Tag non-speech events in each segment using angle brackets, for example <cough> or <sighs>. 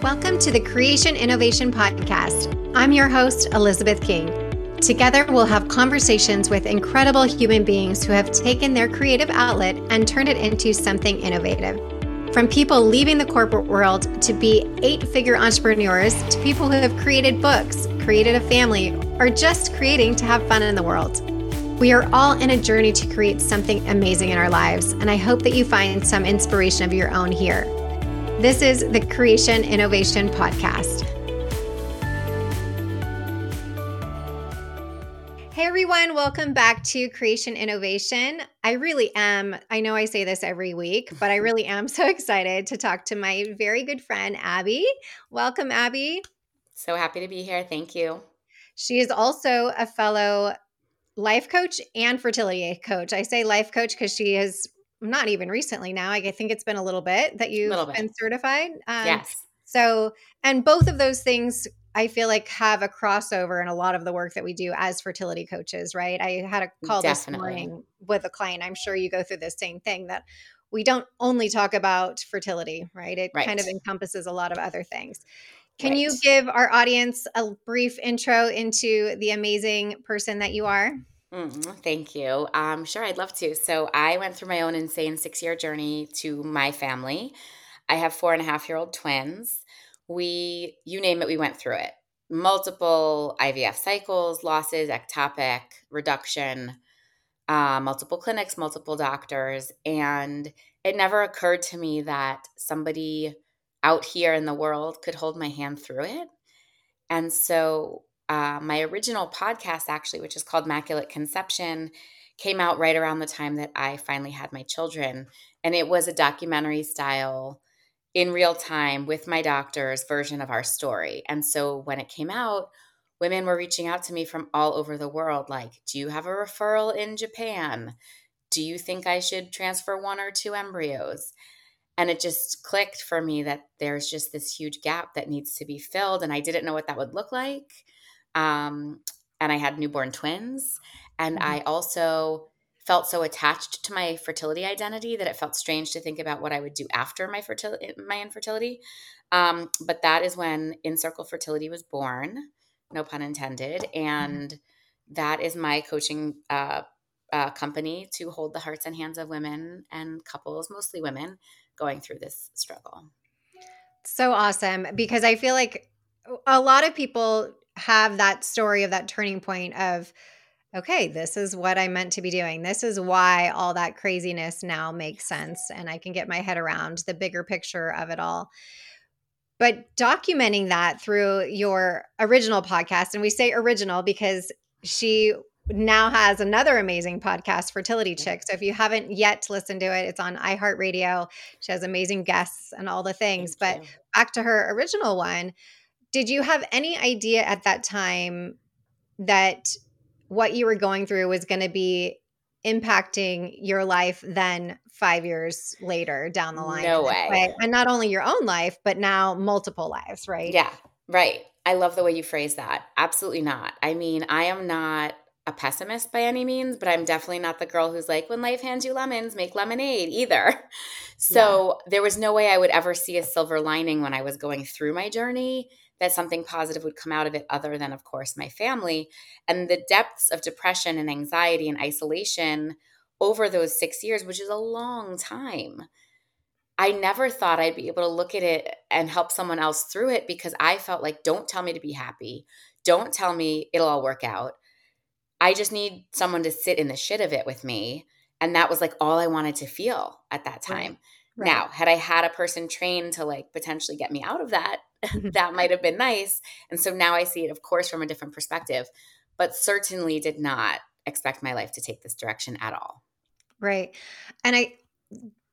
Welcome to the Creation Innovation Podcast. I'm your host, Elizabeth King. Together, we'll have conversations with incredible human beings who have taken their creative outlet and turned it into something innovative. From people leaving the corporate world to be eight figure entrepreneurs to people who have created books, created a family, or just creating to have fun in the world. We are all in a journey to create something amazing in our lives, and I hope that you find some inspiration of your own here. This is the Creation Innovation Podcast. Hey everyone, welcome back to Creation Innovation. I really am, I know I say this every week, but I really am so <laughs> excited to talk to my very good friend, Abbe. Welcome, Abbe. So happy to be here. Thank you. She is also a fellow life coach and fertility coach. I say life coach because she has not even recently now. I think it's been a little bit that you've bit. been certified. Um, yes. So, and both of those things I feel like have a crossover in a lot of the work that we do as fertility coaches, right? I had a call Definitely. this morning with a client. I'm sure you go through the same thing that we don't only talk about fertility, right? It right. kind of encompasses a lot of other things. Can right. you give our audience a brief intro into the amazing person that you are? Mm, thank you. Um, sure, I'd love to. So, I went through my own insane six year journey to my family. I have four and a half year old twins. We, you name it, we went through it. Multiple IVF cycles, losses, ectopic, reduction, uh, multiple clinics, multiple doctors. And it never occurred to me that somebody out here in the world could hold my hand through it. And so uh, my original podcast, actually, which is called Maculate Conception, came out right around the time that I finally had my children. And it was a documentary style, in real time with my doctor's version of our story. And so when it came out, women were reaching out to me from all over the world like, Do you have a referral in Japan? Do you think I should transfer one or two embryos? And it just clicked for me that there's just this huge gap that needs to be filled. And I didn't know what that would look like. Um, and I had newborn twins. And mm-hmm. I also felt so attached to my fertility identity that it felt strange to think about what I would do after my fertility, my infertility. Um, but that is when InCircle Fertility was born, no pun intended, mm-hmm. and mm-hmm. that is my coaching uh, uh, company to hold the hearts and hands of women and couples, mostly women, going through this struggle. So awesome because I feel like a lot of people have that story of that turning point of okay, this is what I meant to be doing. This is why all that craziness now makes sense and I can get my head around the bigger picture of it all. But documenting that through your original podcast, and we say original because she now has another amazing podcast, Fertility Chick. So if you haven't yet listened to it, it's on iHeartRadio. She has amazing guests and all the things. Thank but you. back to her original one, did you have any idea at that time that what you were going through was going to be impacting your life then five years later down the line? No way. way. And not only your own life, but now multiple lives, right? Yeah, right. I love the way you phrase that. Absolutely not. I mean, I am not a pessimist by any means, but I'm definitely not the girl who's like, when life hands you lemons, make lemonade either. <laughs> So yeah. there was no way I would ever see a silver lining when I was going through my journey that something positive would come out of it other than of course my family and the depths of depression and anxiety and isolation over those 6 years which is a long time I never thought I'd be able to look at it and help someone else through it because I felt like don't tell me to be happy don't tell me it'll all work out I just need someone to sit in the shit of it with me and that was like all I wanted to feel at that time. Right. Right. Now, had I had a person trained to like potentially get me out of that, <laughs> mm-hmm. that might have been nice. And so now I see it, of course, from a different perspective, but certainly did not expect my life to take this direction at all. Right. And I,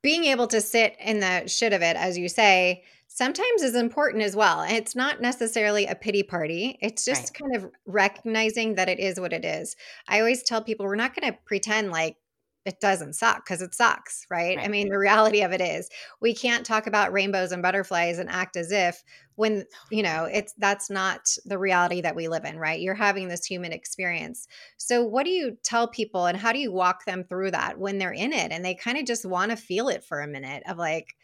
being able to sit in the shit of it, as you say, sometimes is important as well. It's not necessarily a pity party. It's just right. kind of recognizing that it is what it is. I always tell people we're not going to pretend like it doesn't suck because it sucks, right? right? I mean, the reality of it is we can't talk about rainbows and butterflies and act as if when, you know, it's that's not the reality that we live in, right? You're having this human experience. So, what do you tell people and how do you walk them through that when they're in it and they kind of just want to feel it for a minute of like,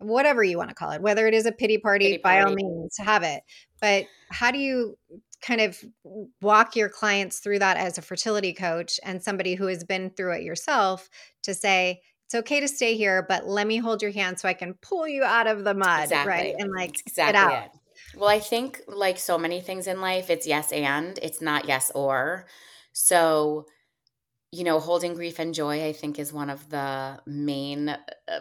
whatever you want to call it, whether it is a pity party, Pity by all means, have it. But how do you kind of walk your clients through that as a fertility coach and somebody who has been through it yourself to say, it's okay to stay here, but let me hold your hand so I can pull you out of the mud, Exactly. right? And like That's get exactly out. it. Well, I think like so many things in life, it's yes and, it's not yes or. So, you know, holding grief and joy, I think, is one of the main uh,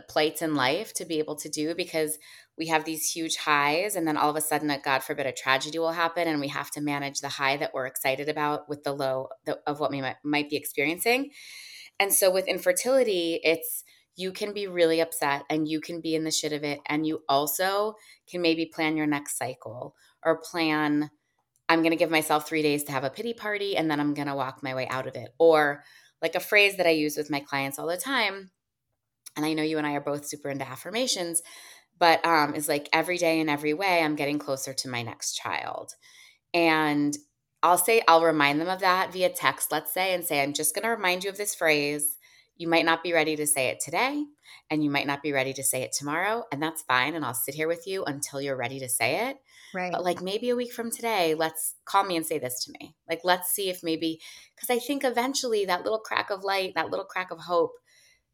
plates in life to be able to do because we have these huge highs, and then all of a sudden, a God forbid, a tragedy will happen, and we have to manage the high that we're excited about with the low of what we might be experiencing. And so, with infertility, it's you can be really upset and you can be in the shit of it, and you also can maybe plan your next cycle or plan I'm going to give myself three days to have a pity party and then I'm going to walk my way out of it. Or like a phrase that I use with my clients all the time, and I know you and I are both super into affirmations, but um, is like every day in every way, I'm getting closer to my next child. And I'll say, I'll remind them of that via text, let's say, and say, I'm just going to remind you of this phrase. You might not be ready to say it today, and you might not be ready to say it tomorrow, and that's fine. And I'll sit here with you until you're ready to say it Right. but like maybe a week from today let's call me and say this to me like let's see if maybe because i think eventually that little crack of light that little crack of hope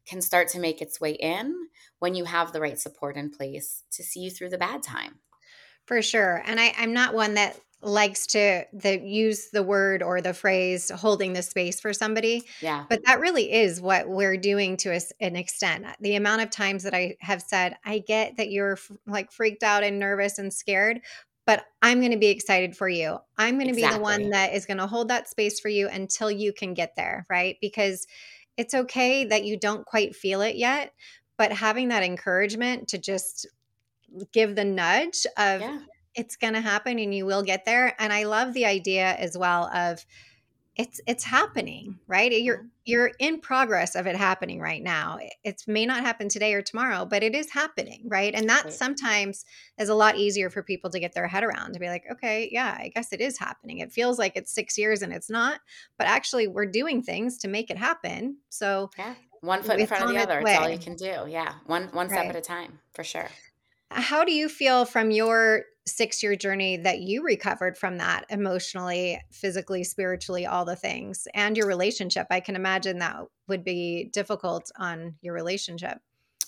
can start to make its way in when you have the right support in place to see you through the bad time For sure. And I, I'm not one that likes to the use the word or the phrase holding the space for somebody. yeah But that really is what we're doing to us an extent. Uh, the amount of times that I have said, I get that you're f- like freaked out and nervous and scared, but I'm going to be excited for you. I'm going to be the one that is going to hold that space for you until you can get there, right? Because it's okay that you don't quite feel it yet, but having that encouragement to just give the nudge of yeah it's going to happen and you will get there and i love the idea as well of it's it's happening right? You're Mhm. you're in progress of it happening right now. It- may not happen today or tomorrow but it is happening right? And that sometimes is a lot easier for people to get their head around to be like okay yeah i guess it is happening. It feels like it's 6 years and it's not but actually we're doing things to make it happen. So yeah one foot in front of the other it's all you can do. Yeah one one step Right. at a time for sure How do you feel from your six year journey that you recovered from that emotionally, physically, spiritually, all the things, and your relationship? I can imagine that would be difficult on your relationship.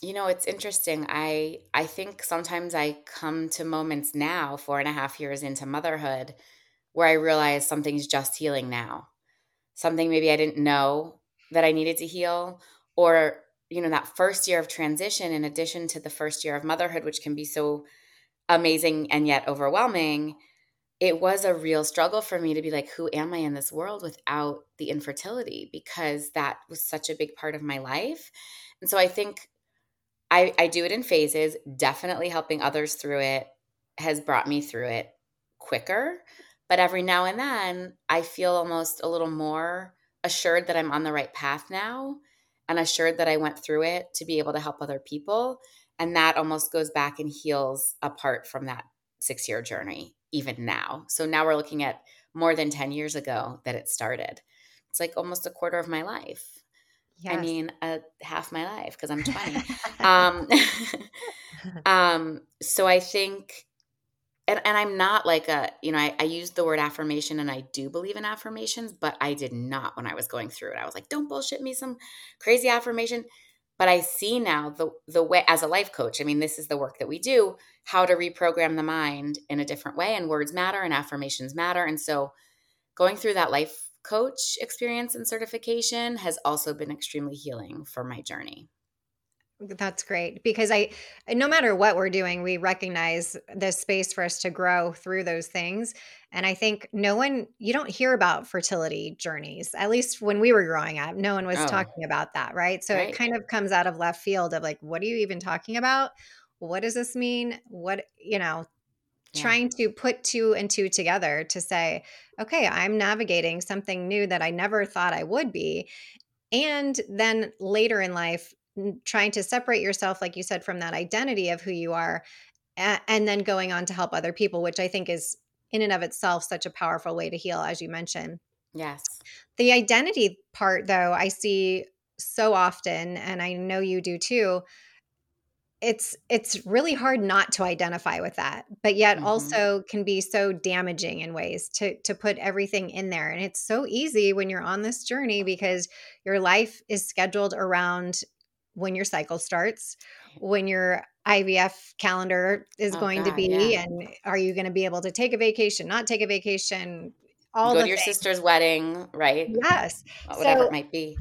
you know it's interesting i i think sometimes i come to moments now four and a half years into motherhood where i realize something's just healing now something maybe i didn't know that i needed to heal or you know that first year of transition in addition to the first year of motherhood which can be so amazing and yet overwhelming it was a real struggle for me to be like who am i in this world without the infertility because that was such a big part of my life and so i think I, I do it in phases. Definitely helping others through it has brought me through it quicker. But every now and then, I feel almost a little more assured that I'm on the right path now and assured that I went through it to be able to help other people. And that almost goes back and heals apart from that six year journey, even now. So now we're looking at more than 10 years ago that it started. It's like almost a quarter of my life. I mean, uh, half my life because I'm 20 <laughs> um <laughs> um so i think and, and i'm not like a you know I, I use the word affirmation and i do believe in affirmations but i did not when i was going through it. I was like don't bullshit me some crazy affirmation. But i see now the the way as a life coach i mean this is the work that we do how to reprogram the mind in a different way and words matter and affirmations matter and so going through that life coach experience and certification has also been extremely healing for my journey That's great because I, no matter what we're doing, we recognize the space for us to grow through those things. And I think no one, you don't hear about fertility journeys, at least when we were growing up, no one was Oh. talking about that, right? So Right. it kind of comes out of left field of like, what are you even talking about? What does this mean? What, you know, Yeah. trying to put two and two together to say, okay, I'm navigating something new that I never thought I would be. And then later in life, trying to separate yourself, like you said, from that identity of who you are, and then going on to help other people, which I think is in and of itself such a powerful way to heal, as you mentioned. yes The identity part, though, I see so often, and I know you do too. it's it's really hard not to identify with that but yet Mhm. also can be so damaging in ways to to put everything in there and it's so easy when you're on this journey because your life is scheduled around when your cycle starts when your IVF calendar is Oh going to be yeah. and are you going to be able to take a vacation not take a vacation all Go to your things sister's wedding, right? yes uh, Whatever so it might be.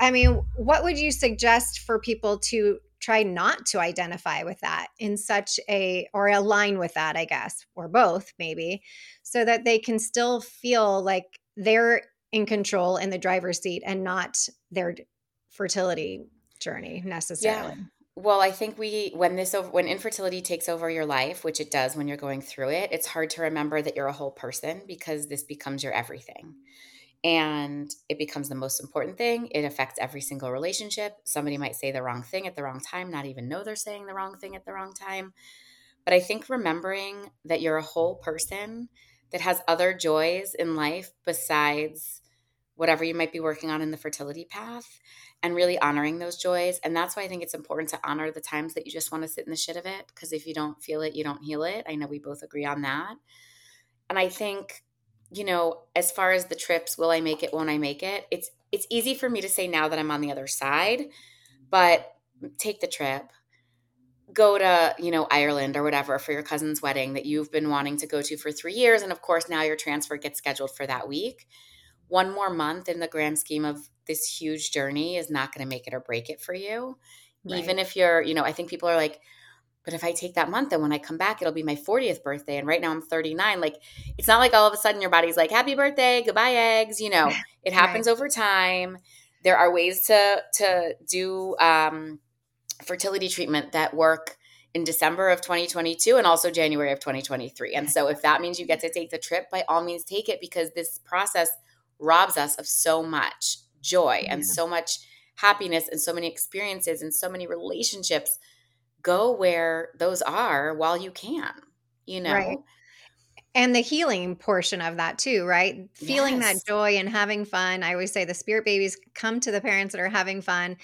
I mean, what would you suggest for people to try not to identify with that in such a, or align with that, I guess, or both maybe, so that they can still feel like they're in control in the driver's seat and not their fertility journey Yeah. necessarily? Well, I think we when this over when infertility takes over your life, which it does when you're going through it, it's hard to remember that you're a whole person because this becomes your everything. And it becomes the most important thing. It affects every single relationship. Somebody might say the wrong thing at the wrong time, not even know they're saying the wrong thing at the wrong time. But I think remembering that you're a whole person that has other joys in life besides whatever you might be working on in the fertility path and really honoring those joys. And that's why I think it's important to honor the times that you just want to sit in the shit of it. Because if you don't feel it, you don't heal it. I know we both agree on that. And I think, you know, as far as the trips, will I make it, won't I make it? It's it's easy for me to say now that I'm on the other side, but take the trip. Go to, you know, Ireland or whatever for your cousin's wedding that you've been wanting to go to for three years. And of course, now your transfer gets scheduled for that week one more month in the grand scheme of this huge journey is not going to make it or break it for you. Right. Even if you're, you know, I think people are like, but if I take that month, then when I come back, it'll be my 40th birthday. And right now I'm 39. Like, it's not like all of a sudden your body's like, happy birthday, goodbye, eggs. You know, <laughs> it happens over time. There are ways to, to do um, fertility treatment that work in December of 2022 and also January of 2023. And so if that means you get to take the trip, by all means take it because this process robs us of so much joy and Yeah. so much happiness and so many experiences and so many relationships. Go where those are while you can, you know? Right. and the healing portion of that too right feeling that joy and having fun i always say the spirit babies come to the parents that are having fun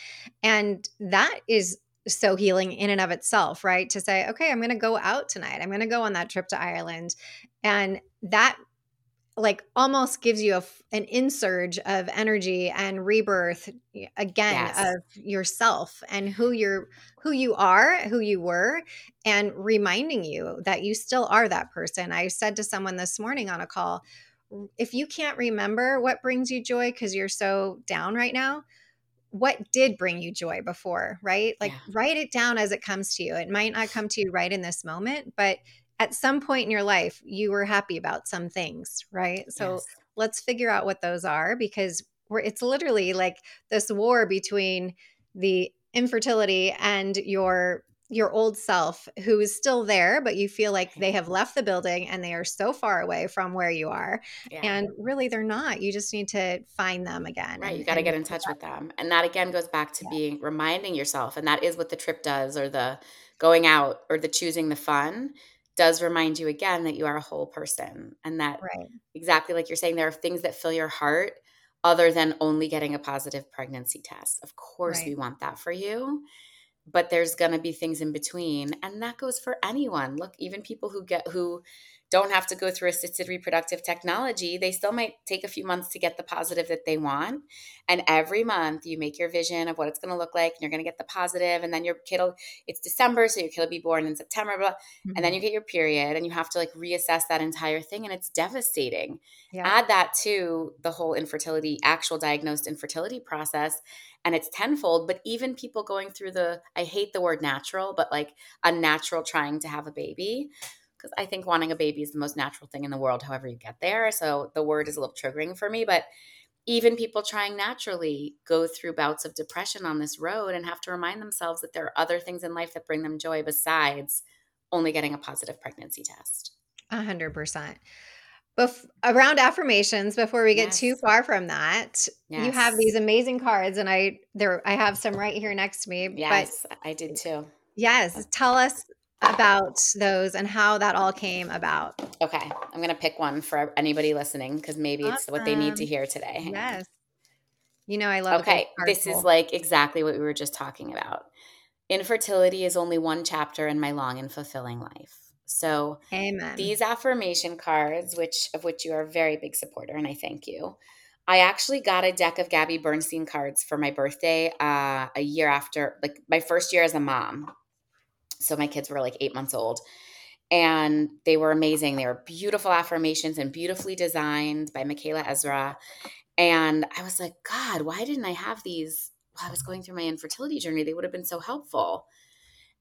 and that is so healing in and of itself right to say okay i'm going to go out tonight i'm going to go on that trip to ireland and that like almost gives you a, an insurge of energy and rebirth again Yes. of yourself and who you're who you are who you were and reminding you that you still are that person i said to someone this morning on a call if you can't remember what brings you joy because you're so down right now what did bring you joy before right like Yeah. write it down as it comes to you it might not come to you right in this moment but at some point in your life you were happy about some things right so Yes. let's figure out what those are because we're it's literally like this war between the infertility and your your old self who is still there but you feel like they have left the building and they are so far away from where you are Yeah. and really they're not you just need to find them again Right, and- you got to get in touch with them. And that again goes back to Yeah. being reminding yourself and that is what the trip does or the going out or the choosing the fun does remind you again that you are a whole person and that right exactly like you're saying there are things that fill your heart other than only getting a positive pregnancy test. Of course Right. we want that for you. But there's going to be things in between and that goes for anyone. Look, even people who get who don't have to go through assisted reproductive technology, they still might take a few months to get the positive that they want. And every month you make your vision of what it's going to look like and you're going to get the positive and then your kid will it's December so your kid will be born in September blah, and then Mhm. you get your period and you have to like reassess that entire thing and it's devastating yeah add that to the whole infertility actual diagnosed infertility process and it's tenfold but even people going through the i hate the word natural but like a natural trying to have a baby because i think wanting a baby is the most natural thing in the world however you get there so the word is a little triggering for me but even people trying naturally go through bouts of depression on this road and have to remind themselves that there are other things in life that bring them joy besides only getting a positive pregnancy test A hundred percent. Bef- around affirmations, before we get too far from that, you have these amazing cards, and I there I have some right here next to me. But yes i did too yes, tell us about those and how that all came about. Okay, I'm gonna pick one for anybody listening because maybe it's what they need to hear today. Yes, you know I love. Okay, this is like exactly what we were just talking about. Infertility is only one chapter in my long and fulfilling life. So, Amen. these affirmation cards, which of which you are a very big supporter, and I thank you. I actually got a deck of Gabby Bernstein cards for my birthday uh, a year after, like my first year as a mom. So my kids were like eight months old, and they were amazing. They were beautiful affirmations and beautifully designed by Michaela Ezra. And I was like, God, why didn't I have these while I was going through my infertility journey? They would have been so helpful.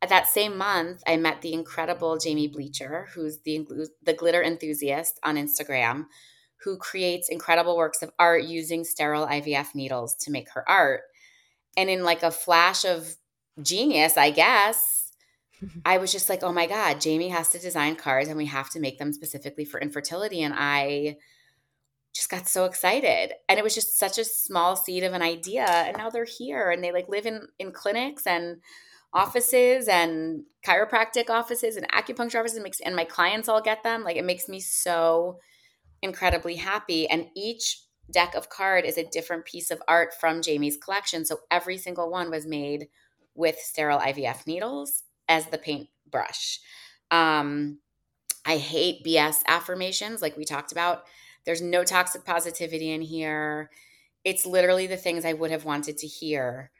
At that same month, I met the incredible Jamie Bleacher, who's the the glitter enthusiast on Instagram, who creates incredible works of art using sterile IVF needles to make her art. And in like a flash of genius, I guess, I was just like, oh my God, Jamie has to design cards and we have to make them specifically for infertility. And I just got so excited. And it was just such a small seed of an idea. And now they're here and they like live in, in clinics and offices and chiropractic offices and acupuncture offices and, makes, and my clients all get them. Like it makes me so incredibly happy. And each deck of card is a different piece of art from Jamie's collection. So every single one was made with sterile IVF needles as the paintbrush. Um, I hate BS affirmations, like we talked about. There's no toxic positivity in here. It's literally the things I would have wanted to hear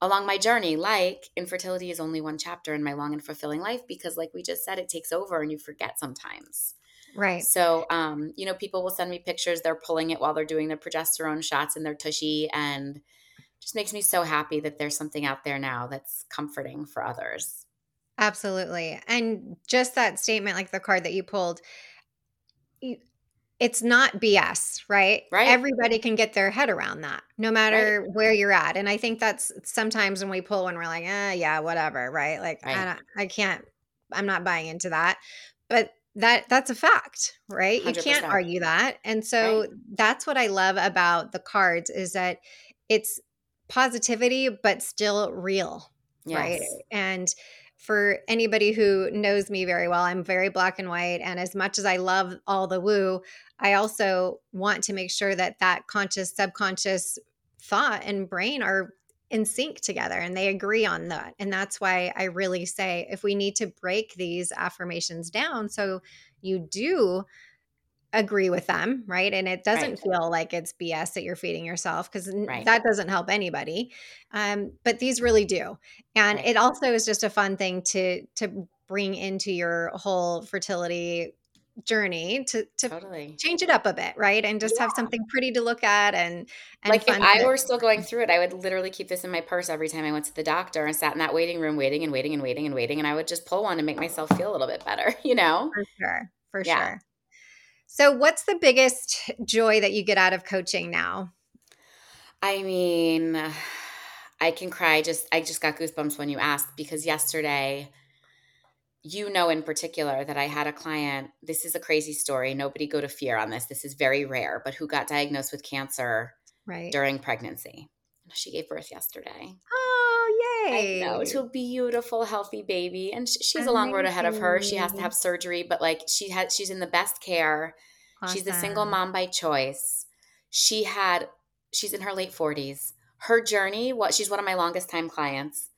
along my journey, like infertility is only one chapter in my long and fulfilling life because, like we just said, it takes over and you forget sometimes. Right. So, um, you know, people will send me pictures. They're pulling it while they're doing their progesterone shots in their tushy, and just makes me so happy that there's something out there now that's comforting for others. Absolutely. And just that statement, like the card that you pulled, it's not BS, right? Right. Everybody can get their head around that, no matter right. where you're at. And I think that's sometimes when we pull when we're like, eh, yeah, whatever, right? Like, right. I, I can't, I'm not buying into that. But that that's a fact right 100%. you can't argue that and so right. that's what i love about the cards is that it's positivity but still real yes. right and for anybody who knows me very well, I'm very black and white. And as much as I love all the woo, I also want to make sure that that conscious, subconscious thought and brain are in sync together and they agree on that. And that's why I really say if we need to break these affirmations down so you do agree with them, right? And it doesn't right. feel like it's BS that you're feeding yourself because right. that doesn't help anybody. Um, but these really do, and right. it also is just a fun thing to to bring into your whole fertility journey to to totally. change it up a bit, right? And just yeah. have something pretty to look at and, and like if I were still going through it, I would literally keep this in my purse every time I went to the doctor and sat in that waiting room waiting and waiting and waiting and waiting and I would just pull one and make myself feel a little bit better, <laughs> you know? For sure. For yeah. sure. So, what's the biggest joy that you get out of coaching now? I mean, I can cry just I just got goosebumps when you asked because yesterday you know in particular that I had a client, this is a crazy story. Nobody go to fear on this. This is very rare, but who got diagnosed with cancer right. during pregnancy. She gave birth yesterday. Oh. I know, to a beautiful, healthy baby. And she has a long road ahead of her. She has to have surgery, but like she had she's in the best care. Awesome. She's a single mom by choice. She had she's in her late 40s. Her journey, what she's one of my longest time clients.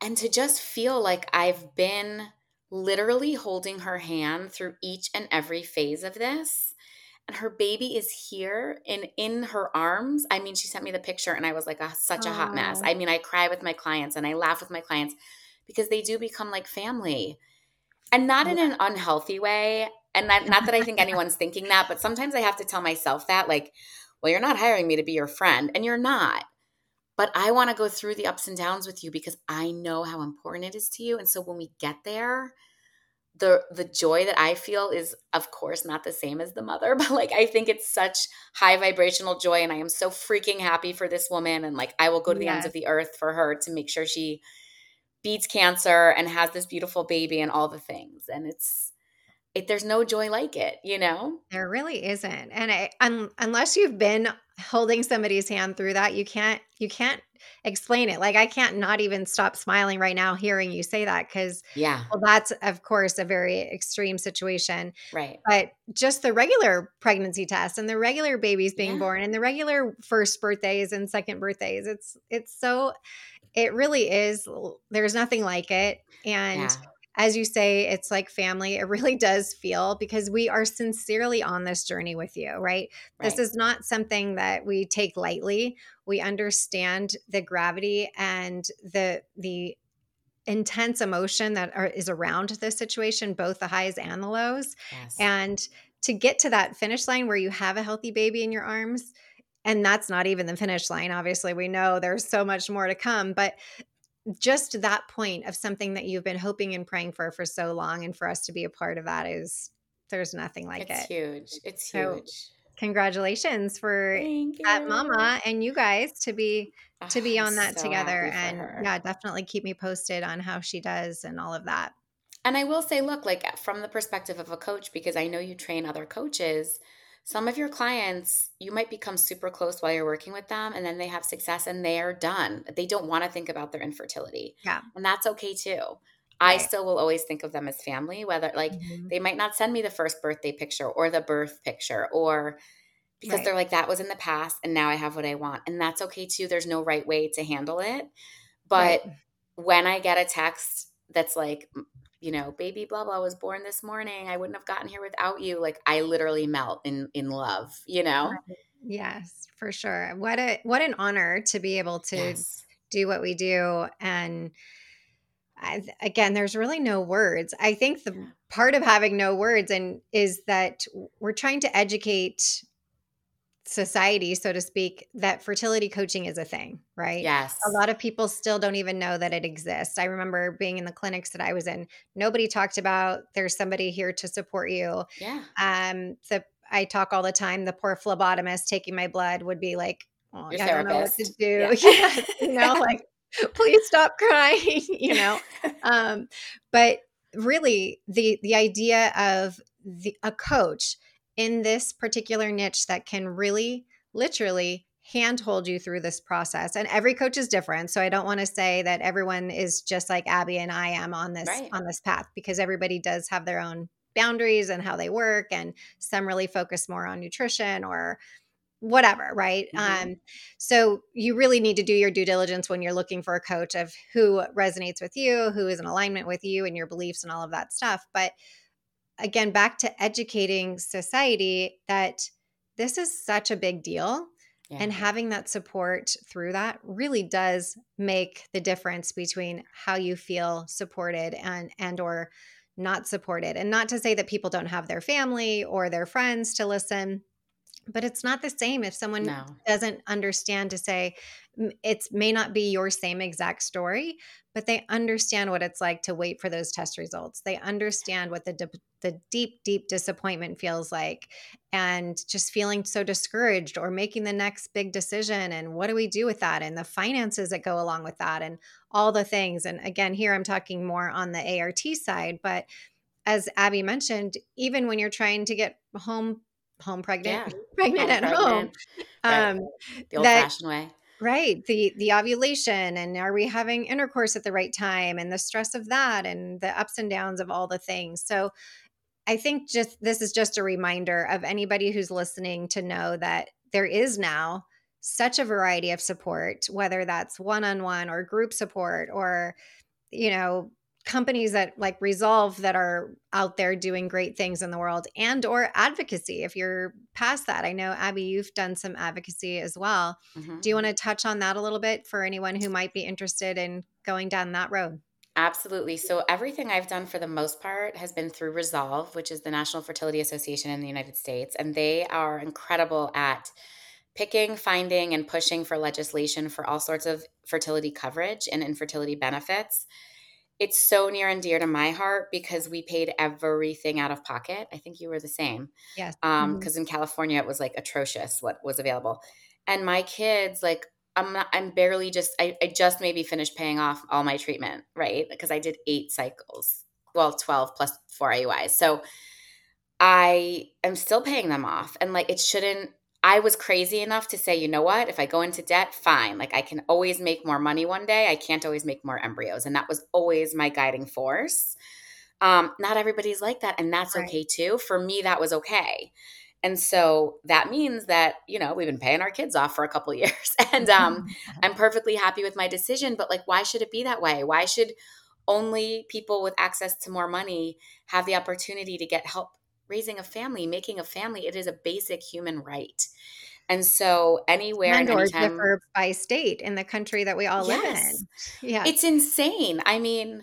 And to just feel like I've been literally holding her hand through each and every phase of this and her baby is here and in her arms. I mean, she sent me the picture and I was like a, such a hot mess. Oh. I mean, I cry with my clients and I laugh with my clients because they do become like family. And not oh, in an unhealthy way. And that, not that I think anyone's thinking that, but sometimes I have to tell myself that, like, well, you're not hiring me to be your friend, and you're not. But I want to go through the ups and downs with you because I know how important it is to you. And so when we get there, the the joy that I feel is of course not the same as the mother, <laughs> but like I think it's such high vibrational joy and I am so freaking happy for this woman and like I will go to the yes. ends of the earth for her to make sure she beats cancer and has this beautiful baby and all the things. And it's it, there's no joy like it, you know? There really isn't. And I, un, unless you've been holding somebody's hand through that, you can't you can't explain it. Like I can't not even stop smiling right now hearing you say that because yeah, well, that's of course a very extreme situation. Right. But just the regular pregnancy test and the regular babies being yeah. born and the regular first birthdays and second birthdays, it's it's so it really is. There's nothing like it. And yeah. As you say, it's like family. It really does feel because we are sincerely on this journey with you, right? right? This is not something that we take lightly. We understand the gravity and the the intense emotion that are, is around this situation, both the highs and the lows. Yes. And to get to that finish line where you have a healthy baby in your arms, and that's not even the finish line. Obviously, we know there's so much more to come, but just that point of something that you've been hoping and praying for for so long, and for us to be a part of that is there's nothing like it's it. It's huge. It's so, huge. Congratulations for that mama and you guys to be ah, to be on that so together and her. yeah definitely keep me posted on how she does and all of that and i will say look like from the perspective of a coach because i know you train other coaches some of your clients you might become super close while you're working with them and then they have success and they're done they don't want to think about their infertility yeah and that's okay too I still will always think of them as family, whether like mm-hmm. they might not send me the first birthday picture or the birth picture or because right. they're like that was in the past and now I have what I want. And that's okay too. There's no right way to handle it. But right. when I get a text that's like you know, baby blah blah was born this morning. I wouldn't have gotten here without you. Like I literally melt in in love, you know? Yes, for sure. What a what an honor to be able to yes. do what we do and I, again there's really no words i think the part of having no words and is that we're trying to educate society, so to speak, that fertility coaching is a thing, right? Yes. A lot of people still don't even know that it exists. I remember being in the clinics that I was in, nobody talked about there's somebody here to support you. Yeah. Um, the I talk all the time, the poor phlebotomist taking my blood would be like, oh, I don't know what to do. <laughs> Yeah. you know, <laughs> like, please stop crying, <laughs> you know. Um, but really the the idea of the a coach in this particular niche that can really literally handhold you through this process. And every coach is different. So I don't want to say that everyone is just like Abbe and I am on this right. on this path because everybody does have their own boundaries and how they work and some really focus more on nutrition or whatever right mm-hmm. um so you really need to do your due diligence when you're looking for a coach of who resonates with you who is in alignment with you and your beliefs and all of that stuff but again back to educating society that this is such a big deal yeah. and having that support through that really does make the difference between how you feel supported and and or not supported and not to say that people don't have their family or their friends to listen but it's not the same if someone no. doesn't understand to say it may not be your same exact story but they understand what it's like to wait for those test results they understand what the the deep deep disappointment feels like and just feeling so discouraged or making the next big decision and what do we do with that and the finances that go along with that and all the things and again here I'm talking more on the ART side but as Abbe mentioned even when you're trying to get home home pregnant, yeah. <laughs> pregnant home at pregnant. home. Right. Um, the old fashioned way. Right. The the ovulation and are we having intercourse at the right time and the stress of that and the ups and downs of all the things. So I think just this is just a reminder of anybody who's listening to know that there is now such a variety of support, whether that's one-on-one or group support or you know companies that like resolve that are out there doing great things in the world and or advocacy if you're past that i know Abbe you've done some advocacy as well mm-hmm. do you want to touch on that a little bit for anyone who might be interested in going down that road Absolutely. So, everything I've done for the most part has been through Resolve, which is the National Fertility Association in the United States. And they are incredible at picking, finding, and pushing for legislation for all sorts of fertility coverage and infertility benefits it's so near and dear to my heart because we paid everything out of pocket. I think you were the same. Yes. Um, because mm-hmm. in California it was like atrocious what was available. And my kids, like, I'm not, I'm barely just, I, I just maybe finished paying off all my treatment, right? Because I did eight cycles. Well, 12 plus four IUIs. So I am still paying them off. And like, it shouldn't, I was crazy enough to say, you know what? If I go into debt, fine. Like I can always make more money one day. I can't always make more embryos. And that was always my guiding force. Um, not everybody's like that. And that's right. okay too. For me, that was okay. And so that means that, you know, we've been paying our kids off for a couple <laughs> years. And um, <laughs> I'm perfectly happy with my decision. But like, why should it be that way? Why should only people with access to more money have the opportunity to get help raising a family, making a family? It is a basic human right. And so anywhere and, and anytime, differ by state in the country that we all yes. live in. Yeah. It's insane. I mean,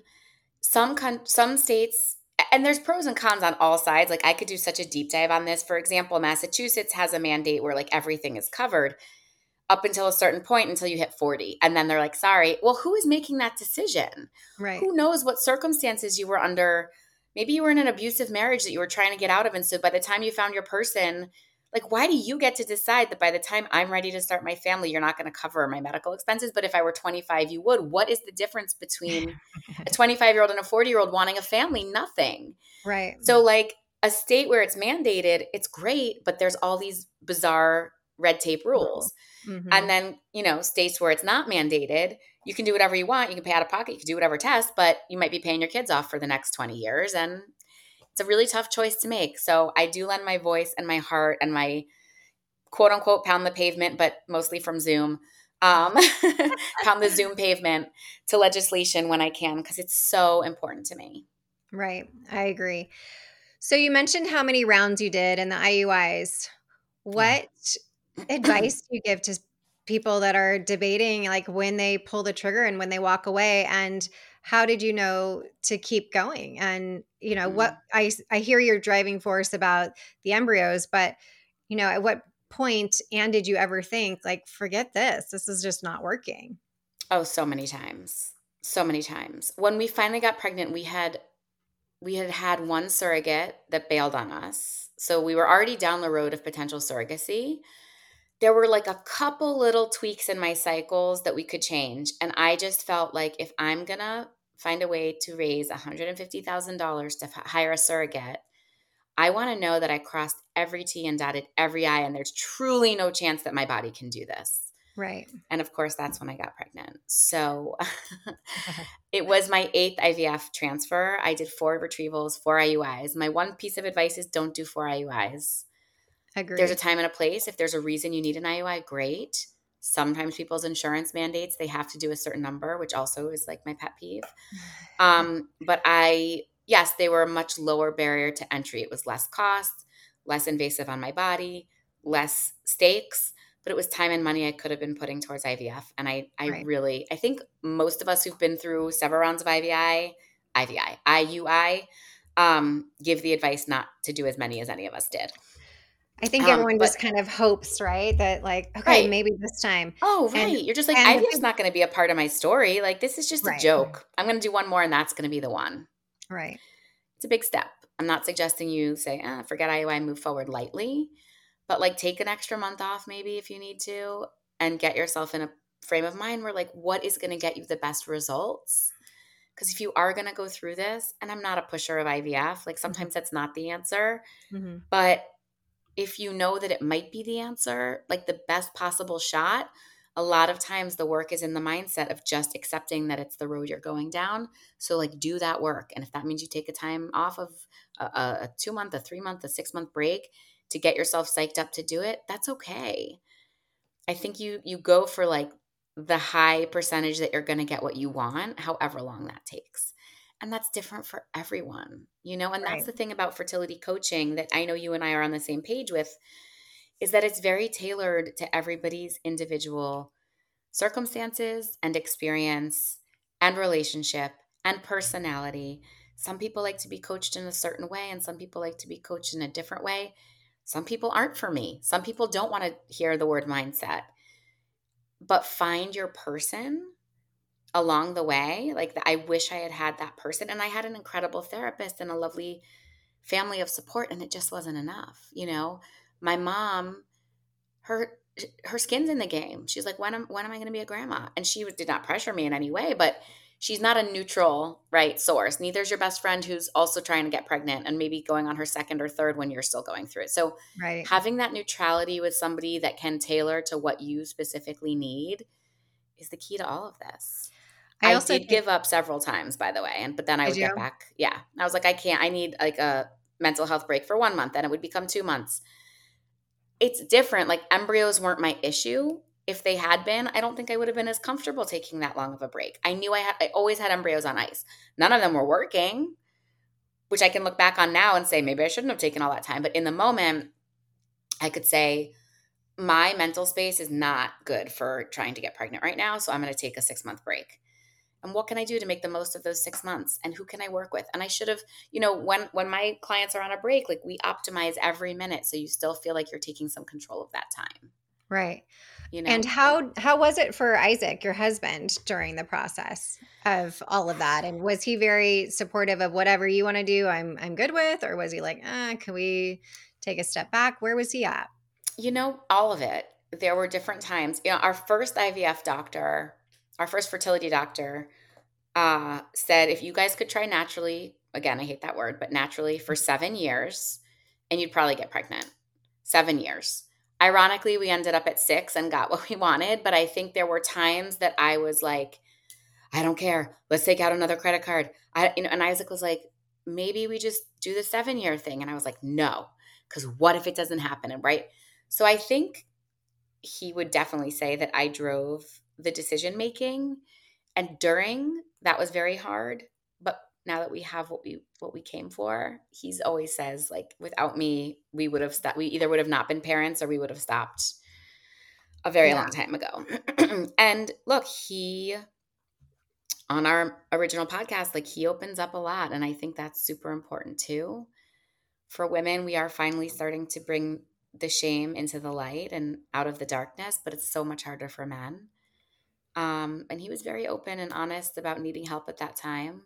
some con- some states and there's pros and cons on all sides. Like I could do such a deep dive on this. For example, Massachusetts has a mandate where like everything is covered up until a certain point until you hit 40. And then they're like, sorry. Well, who is making that decision? Right. Who knows what circumstances you were under? Maybe you were in an abusive marriage that you were trying to get out of. And so by the time you found your person, like why do you get to decide that by the time i'm ready to start my family you're not going to cover my medical expenses? But if i were 25 you would. What is the difference between <laughs> a 25 year old and a 40 year old wanting a family? Nothing. Right. So like a state where it's mandated it's great but there's all these bizarre red tape rules. Mm-hmm. and then you know states where it's not mandated you can do whatever you want you can pay out of pocket you can do whatever test but you might be paying your kids off for the next 20 years and it's a really tough choice to make. So I do lend my voice and my heart and my quote unquote pound the pavement, but mostly from Zoom. Um, <laughs> pound the Zoom pavement to legislation when I can because it's so important to me. Right. I agree. So you mentioned how many rounds you did and the IUIs. What yeah. advice do you give to people that are debating like when they pull the trigger and when they walk away and how did you know to keep going? And you know mm-hmm. what i i hear your driving force about the embryos but you know at what point and did you ever think like forget this this is just not working oh so many times so many times. When we finally got pregnant we had we had had one surrogate that bailed on us. So we were already down the road of potential surrogacy there were like a couple little tweaks in my cycles that we could change. And I just felt like if I'm going to find a way to raise $150,000 to hire a surrogate, I want to know that I crossed every T and dotted every I, and there's truly no chance that my body can do this. Right. And of course, that's when I got pregnant. So <laughs> <laughs> it was my eighth IVF transfer. I did four retrievals, four IUIs. My one piece of advice is don't do four IUIs. Agree. There's a time and a place. If there's a reason you need an IUI, great. Sometimes people's insurance mandates they have to do a certain number, which also is like my pet peeve. <sighs> Um, but I, yes, they were a much lower barrier to entry. It was less cost, less invasive on my body, less stakes, but it was time and money I could have been putting towards IVF. And I, I right. really, I think most of us who've been through several rounds of IVI, IVI, IUI, um, give the advice not to do as many as any of us did. I think um, everyone but, just kind of hopes, right? That like, okay, right. maybe this time. Oh, right. And, You're just like, IVF's not going to be a part of my story. Like, this is just right. a joke. I'm going to do one more, and that's going to be the one. Right. It's a big step. I'm not suggesting you say, ah, forget IUI, move forward lightly, but like take an extra month off maybe if you need to, and get yourself in a frame of mind where like, what is going to get you the best results? Because if you are going to go through this, and I'm not a pusher of IVF, like mm-hmm. sometimes that's not the answer, mm-hmm. but if you know that it might be the answer, like the best possible shot, a lot of times the work is in the mindset of just accepting that it's the road you're going down. So, like, do that work. And if that means you take a time off of a, a two month, a three month, a six month break to get yourself psyched up to do it, that's okay. I think you you go for like the high percentage that you're going to get what you want, however long that takes and that's different for everyone you know and right. that's the thing about fertility coaching that i know you and i are on the same page with is that it's very tailored to everybody's individual circumstances and experience and relationship and personality. Some people like to be coached in a certain way and some people like to be coached in a different way. Some people aren't for me. Some people don't want to hear the word mindset. But find your person along the way like i wish i had had that person and i had an incredible therapist and a lovely family of support and it just wasn't enough you know? My mom her her skin's in the game. She's like when am when am i going to be a grandma? And she did not pressure me in any way but she's not a neutral right source. Neither's your best friend who's also trying to get pregnant and maybe going on her second or third when you're still going through it. So right. having that neutrality with somebody that can tailor to what you specifically need is the key to all of this I, I did think- give up several times, by the way, and but then I would get back. Yeah, I was like, I can't. I need like a mental health break for one month, and it would become two months. it's different. Like embryos weren't my issue. If they had been, I don't think I would have been as comfortable taking that long of a break. I knew I had I always had embryos on ice. None of them were working, which I can look back on now and say maybe I shouldn't have taken all that time, but in the moment I could say my mental space is not good for trying to get pregnant right now, so I'm going to take a 6-month break and what can i do to make the most of those six months? And who can i work with? And i should have you know when when my clients are on a break like we optimize every minute so you still feel like you're taking some control of that time. Right. You know? And how how was it for isaac your husband during the process of all of that? And was he very supportive of whatever you want to do i'm i'm good with? Or was he like ah, can we take a step back? Where was he at? You know all of it. There were different times. You know our first ivf doctor our first fertility doctor uh, said if you guys could try naturally, again, I hate that word, but naturally for seven years, and you'd probably get pregnant. Seven years. Ironically, we ended up at six and got <laughs> what we wanted, but I think there were times that I was like, I don't care. Let's take out another credit card. I, you know, and Isaac was like, maybe we just do the seven year thing. And I was like, no, because what if it doesn't happen? And right. So I think he would definitely say that I drove the decision making and during that was very hard but now that we have what we what we came for he's always says like without me we would have stopped we either would have not been parents or we would have stopped a very yeah. long time ago. <clears throat> And look he on our original podcast like he opens up a lot and i think that's super important too. For women we are finally starting to bring the shame into the light and out of the darkness but it's so much harder for men um, and he was very open and honest about needing help at that time.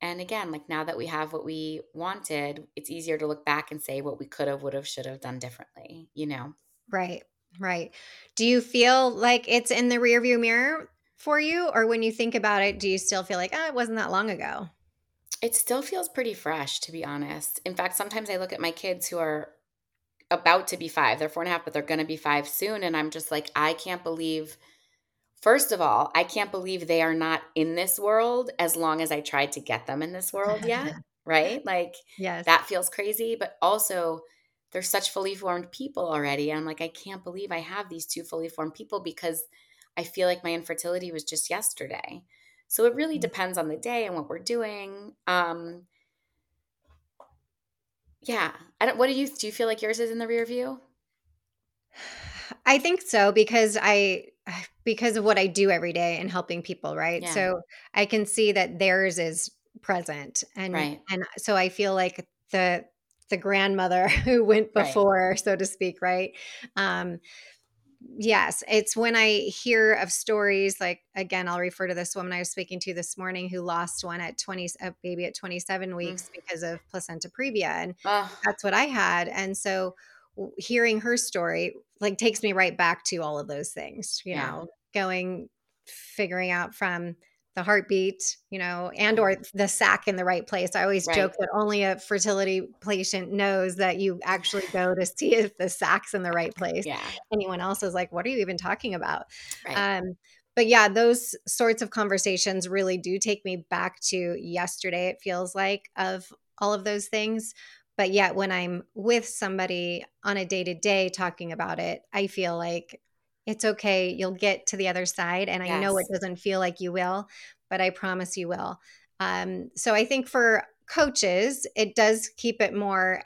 And again, like now that we have what we wanted, it's easier to look back and say what we could have, would have, should have done differently, you know? Right, right. Do you feel like it's in the rearview mirror for you? Or when you think about it, do you still feel like, oh, it wasn't that long ago? It still feels pretty fresh, to be honest. In fact, sometimes I look at my kids who are about to be five. They're four and a half, but they're going to be five soon. And I'm just like, I can't believe – First of all, I can't believe they are not in this world as long as I tried to get them in this world <laughs> yet, right? Like, yes. that feels crazy. But also, they're such fully formed people already. I'm like, I can't believe I have these two fully formed people because I feel like my infertility was just yesterday. So it really mm-hmm. depends on the day and what we're doing. Um, yeah. I don't, what do you, do you feel like yours is in the rear view? <sighs> I think so because I because of what I do every day and helping people, right? Yeah. So I can see that theirs is present and right. and so I feel like the the grandmother <laughs> who went before, right. so to speak, right? Um yes, it's when I hear of stories like again, I'll refer to this woman I was speaking to this morning who lost one at 20 a baby at 27 weeks mm. because of placenta previa and that's what I had and so hearing her story like takes me right back to all of those things you yeah. know going figuring out from the heartbeat you know and or the sac in the right place i always right. joke that only a fertility patient knows that you actually go to see if the sac's in the right place yeah anyone else is like what are you even talking about right. um but yeah those sorts of conversations really do take me back to yesterday it feels like of all of those things but yet, when I'm with somebody on a day to day talking about it, I feel like it's okay. You'll get to the other side. And I yes. know it doesn't feel like you will, but I promise you will. Um, so I think for coaches, it does keep it more,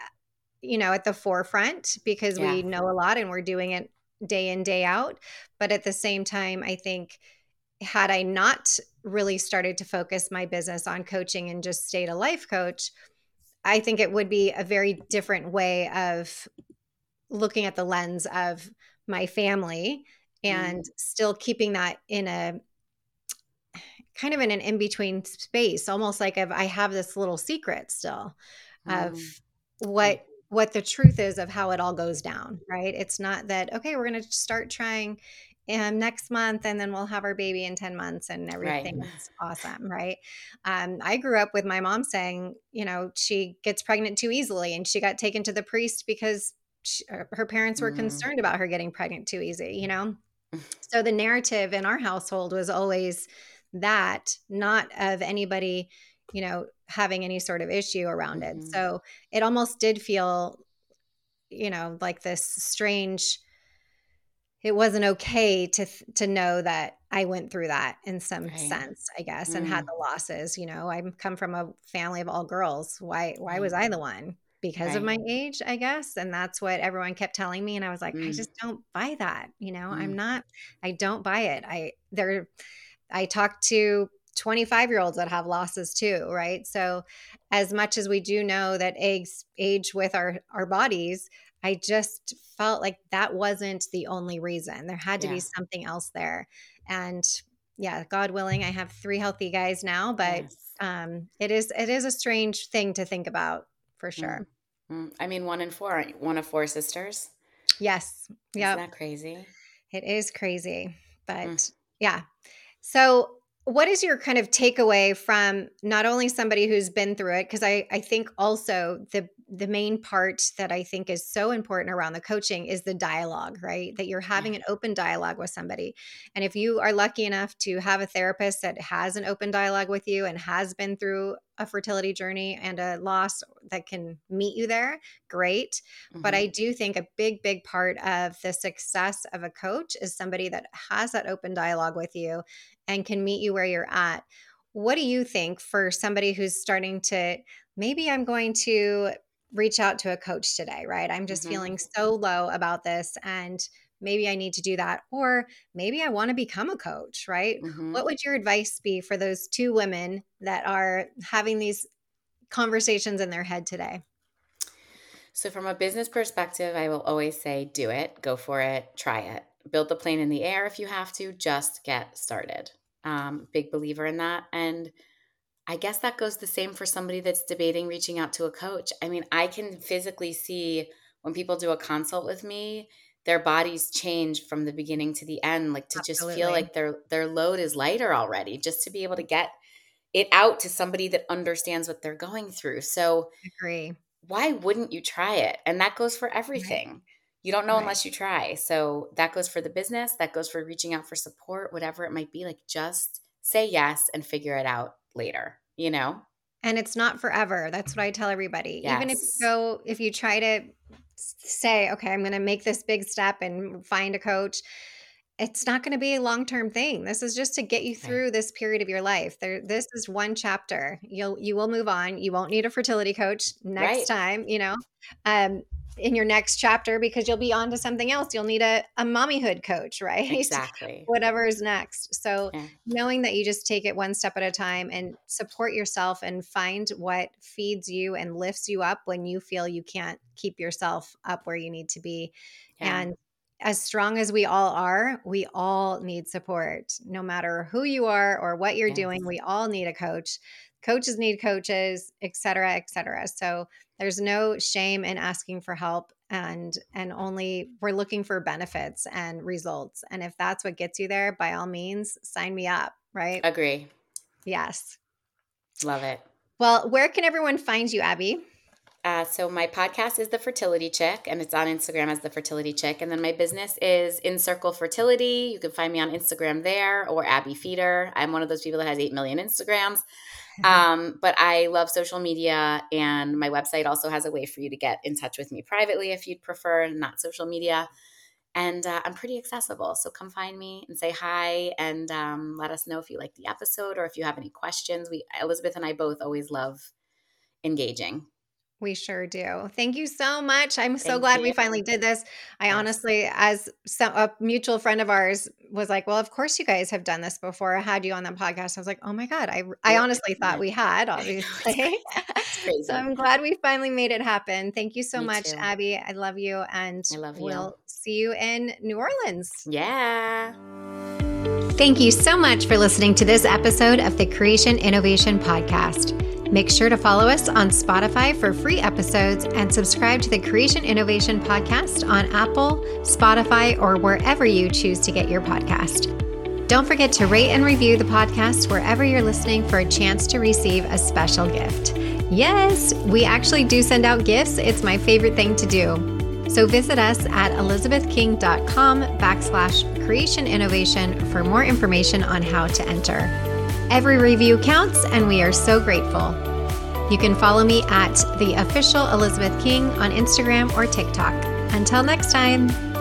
you know, at the forefront because yeah. we know a lot and we're doing it day in, day out. But at the same time, I think had I not really started to focus my business on coaching and just stayed a life coach, I think it would be a very different way of looking at the lens of my family and mm. still keeping that in a kind of in an in between space, almost like if I have this little secret still mm. of what what the truth is of how it all goes down, right? It's not that okay, we're going to start trying um, next month and then we'll have our baby in 10 months and everything's right. awesome right um, i grew up with my mom saying you know she gets pregnant too easily and she got taken to the priest because she, uh, her parents were mm. concerned about her getting pregnant too easy you know <laughs> so the narrative in our household was always that not of anybody you know having any sort of issue around mm-hmm. it so it almost did feel you know, like this strange it wasn't okay to to know that I went through that in some right. sense, I guess, mm. and had mm. the losses. You know, I come from a family of all girls. Why why was I the one? Because right. of my age, I guess. And that's what everyone kept telling me. And I was like, mm. I just don't buy that. You know, mm. I'm not, I don't buy it. I there I talked to 25 year olds that have losses too, right? So as much as we do know that eggs age with our our bodies, I just felt like that wasn't the only reason. There had to yeah. be something else there. And yeah, God willing, I have three healthy guys now, but yes. um, it is it is a strange thing to think about for sure. Mm-hmm. I mean, one in four, one of four sisters. Yes. Yeah. Isn't that crazy? It is crazy, but mm. yeah. So what is your kind of takeaway from not only somebody who's been through it because I, I think also the the main part that I think is so important around the coaching is the dialogue, right? That you're having an open dialogue with somebody. And if you are lucky enough to have a therapist that has an open dialogue with you and has been through a fertility journey and a loss that can meet you there, great. Mm-hmm. But I do think a big, big part of the success of a coach is somebody that has that open dialogue with you and can meet you where you're at. What do you think for somebody who's starting to maybe I'm going to reach out to a coach today, right? I'm just mm-hmm. feeling so low about this and maybe I need to do that. Or maybe I want to become a coach, right? Mm-hmm. What would your advice be for those two women that are having these conversations in their head today? So, from a business perspective, I will always say do it, go for it, try it. Build the plane in the air if you have to, just get started. Um, big believer in that. And I guess that goes the same for somebody that's debating reaching out to a coach. I mean, I can physically see when people do a consult with me, their bodies change from the beginning to the end, like to Absolutely. just feel like their their load is lighter already, just to be able to get it out to somebody that understands what they're going through. So agree. Why wouldn't you try it? And that goes for everything. Right. You don't know right. unless you try. So that goes for the business, that goes for reaching out for support, whatever it might be. Like just say yes and figure it out later, you know? And it's not forever. That's what I tell everybody. Yes. Even if you go, if you try to say, okay, I'm going to make this big step and find a coach, it's not going to be a long-term thing. This is just to get you through this period of your life. There this is one chapter. You'll you will move on. You won't need a fertility coach next right. time, you know. Um in your next chapter because you'll be on to something else. You'll need a, a mommyhood coach, <laughs> right? Exactly. Whatever is next. So yeah. knowing that you just take it one step at a time and support yourself and find what feeds you and lifts you up when you feel you can't keep yourself up where you need to be. Yeah. And as strong as we all are, we all need support. No matter who you are or what you're yes. doing, we all need a coach coaches need coaches et cetera et cetera. So there's no shame in asking for help and and only we're looking for benefits and results. And if that's what gets you there by all means sign me up right? Agree. Yes. Love it. Well where can everyone find you Abbe? Uh, so my podcast is the fertility chick and it's on instagram as the fertility chick. And then my business is InCircle Fertility. You can find me on instagram there or Abbe Feder. I'm one of those people that has 8 million instagrams <laughs> um, but I love social media, and my website also has a way for you to get in touch with me privately if you'd prefer, not social media. And uh, I'm pretty accessible. So come find me and say hi and um, let us know if you like the episode or if you have any questions. We, Elizabeth and I both always love engaging. We sure do. Thank you so much. I'm so Thank glad you. we finally did this. I honestly, as some, a mutual friend of ours was like, "Well, of course you guys have done this before. I had you on the podcast." I was like, "Oh my god!" I I honestly thought we had, <laughs> obviously. <laughs> so I'm glad we finally made it happen. Thank you so Me much, too. Abbe. I love you, and I love you. We'll see you in New Orleans. Yeah. Thank you so much for listening to this episode of the Creation Innovation Podcast. Make sure to follow us on Spotify for free episodes and subscribe to the Creation Innovation Podcast on Apple, Spotify, or wherever you choose to get your podcast. Don't forget to rate and review the podcast wherever you're listening for a chance to receive a special gift. Yes, we actually do send out gifts. It's my favorite thing to do. So visit us at elizabethking.com backslash creation innovation for more information on how to enter. Every review counts, and we are so grateful. You can follow me at the official Elizabeth King on Instagram or TikTok. Until next time.